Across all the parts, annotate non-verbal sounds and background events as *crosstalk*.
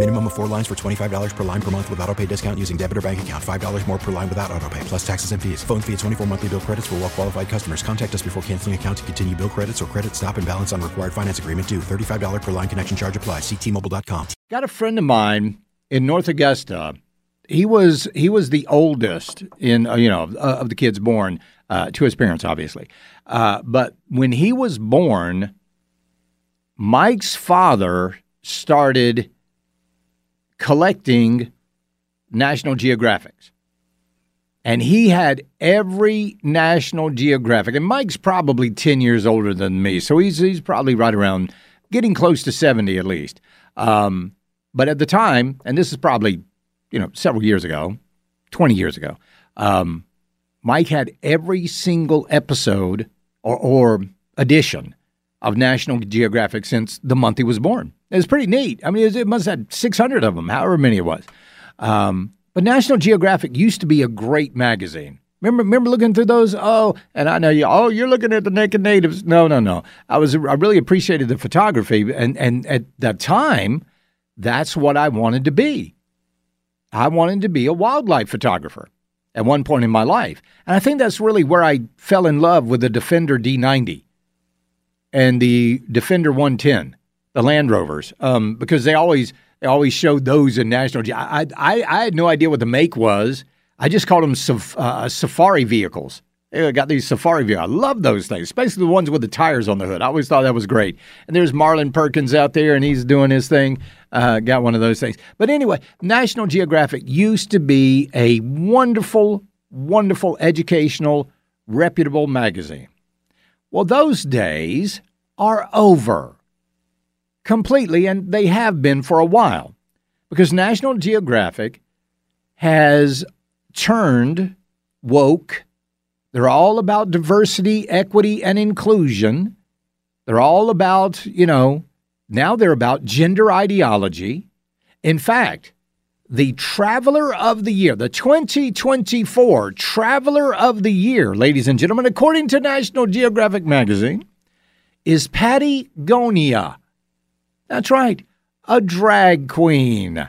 Minimum of four lines for $25 per line per month with auto pay discount using debit or bank account. $5 more per line without auto pay, plus taxes and fees. Phone fee at 24 monthly bill credits for well qualified customers. Contact us before canceling account to continue bill credits or credit stop and balance on required finance agreement due. $35 per line connection charge applies. Ctmobile.com. Got a friend of mine in North Augusta. He was he was the oldest in uh, you know of, of the kids born uh, to his parents, obviously. Uh, but when he was born, Mike's father started collecting National Geographics. And he had every National Geographic. And Mike's probably 10 years older than me. So he's, he's probably right around getting close to 70 at least. Um, but at the time, and this is probably, you know, several years ago, 20 years ago, um, Mike had every single episode or, or edition of National Geographic since the month he was born. It was pretty neat. I mean, it, was, it must have had 600 of them, however many it was. Um, but National Geographic used to be a great magazine. Remember, remember looking through those? Oh, and I know you. Oh, you're looking at the naked natives. No, no, no. I was. I really appreciated the photography, and and at that time, that's what I wanted to be. I wanted to be a wildlife photographer at one point in my life, and I think that's really where I fell in love with the Defender D90 and the Defender 110, the Land Rovers, um, because they always they always showed those in National. Ge- I, I I had no idea what the make was. I just called them saf- uh, safari vehicles. They got these safari vehicles. I love those things, especially the ones with the tires on the hood. I always thought that was great. And there's Marlin Perkins out there, and he's doing his thing. Uh, got one of those things. But anyway, National Geographic used to be a wonderful, wonderful, educational, reputable magazine. Well, those days are over completely, and they have been for a while because National Geographic has turned woke. They're all about diversity, equity, and inclusion. They're all about, you know, now they're about gender ideology. In fact, the Traveler of the Year, the 2024 Traveler of the Year, ladies and gentlemen, according to National Geographic magazine, is Pattie Gonia. That's right, a drag queen.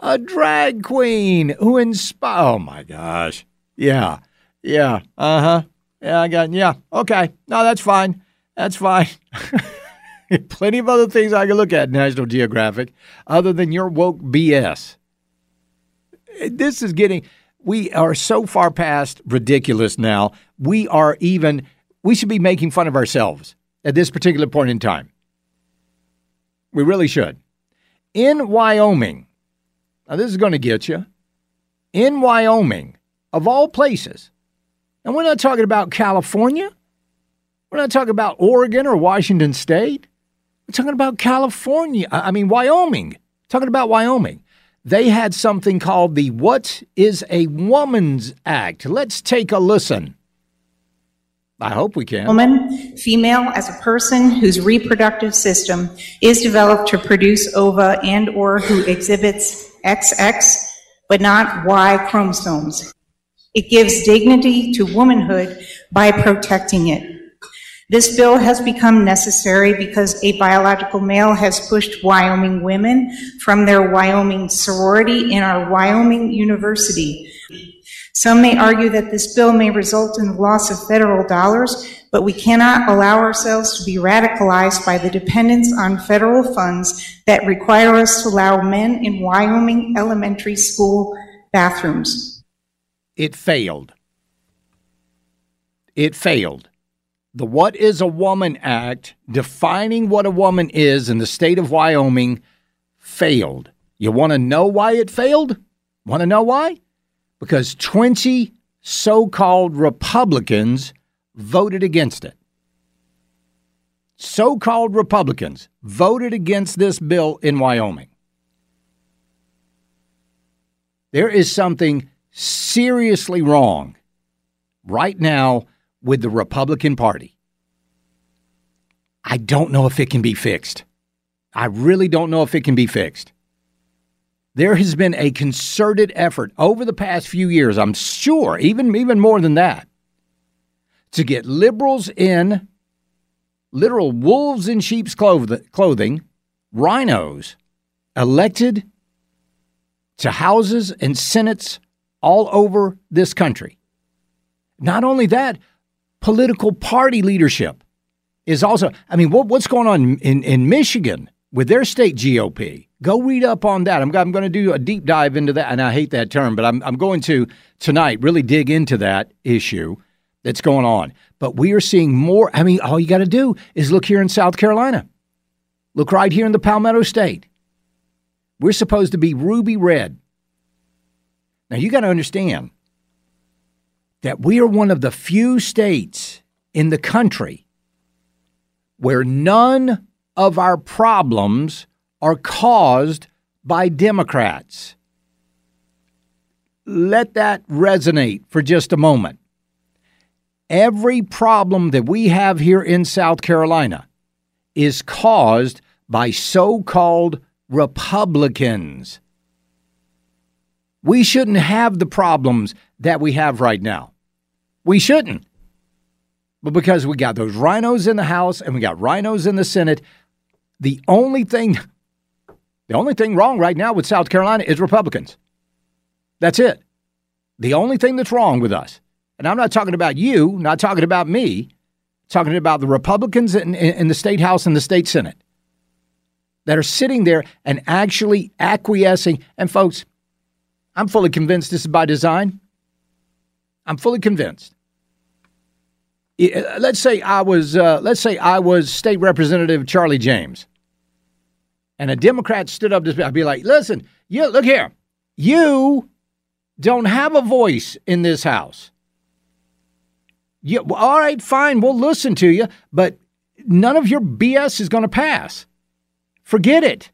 A drag queen who inspire. Oh my gosh. Yeah. Yeah. Uh huh. Yeah, I got, yeah. Okay. No, that's fine. That's fine. *laughs* Plenty of other things I can look at, National Geographic, other than your woke BS. This is getting, we are so far past ridiculous now. We are even, we should be making fun of ourselves at this particular point in time. We really should. In Wyoming, now this is going to get you. In Wyoming, of all places, and we're not talking about California, we're not talking about Oregon or Washington State. We're talking about California. I mean, Wyoming. Talking about Wyoming. They had something called the What is a Woman's Act. Let's take a listen. I hope we can. Woman, female as a person whose reproductive system is developed to produce ova and or who exhibits XX but not Y chromosomes. It gives dignity to womanhood by protecting it. This bill has become necessary because a biological male has pushed Wyoming women from their Wyoming sorority in our Wyoming University. Some may argue that this bill may result in the loss of federal dollars, but we cannot allow ourselves to be radicalized by the dependence on federal funds that require us to allow men in Wyoming elementary school bathrooms. It failed. It failed. The What is a Woman Act, defining what a woman is in the state of Wyoming, failed. You want to know why it failed? Want to know why? Because 20 so called Republicans voted against it. So called Republicans voted against this bill in Wyoming. There is something seriously wrong right now with the Republican Party. I don't know if it can be fixed. I really don't know if it can be fixed. There has been a concerted effort over the past few years, I'm sure, even, even more than that, to get liberals in, literal wolves in sheep's clothing, RINOs, elected to houses and senates all over this country. Not only that, political party leadership is also, I mean, what, what's going on in, in Michigan with their state GOP? Go read up on that. I'm, I'm going to do a deep dive into that, and I hate that term, but I'm, I'm going to tonight really dig into that issue that's going on. But we are seeing more. I mean, all you got to do is look here in South Carolina. Look right here in the Palmetto State. We're supposed to be ruby red. Now, you got to understand that we are one of the few states in the country where none of our problems are caused by Democrats. Let that resonate for just a moment. Every problem that we have here in South Carolina is caused by so called Republicans. We shouldn't have the problems that we have right now. We shouldn't. But because we got those RINOs in the House and we got RINOs in the Senate, the only thing the only thing wrong right now with South Carolina is Republicans. That's it. The only thing that's wrong with us. And I'm not talking about you, not talking about me, talking about the Republicans in, in the state House and the state Senate that are sitting there and actually acquiescing. And folks, I'm fully convinced this is by design. I'm fully convinced. Let's say I was, uh, let's say I was State Representative Charlie James, and a Democrat stood up to I'd be like, "Listen, you look here, you don't have a voice in this house. You, all right, fine, we'll listen to you, but none of your BS is going to pass." Forget it.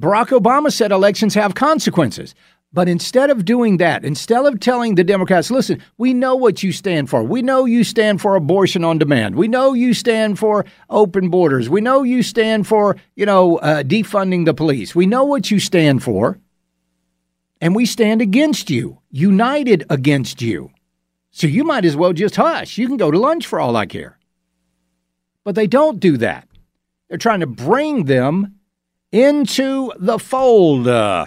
Barack Obama said elections have consequences. But instead of doing that, instead of telling the Democrats, listen, we know what you stand for. We know you stand for abortion on demand. We know you stand for open borders. We know you stand for, you know, uh, defunding the police. We know what you stand for. And we stand against you, united against you. So you might as well just hush. You can go to lunch for all I care. But they don't do that. They're trying to bring them into the fold, uh,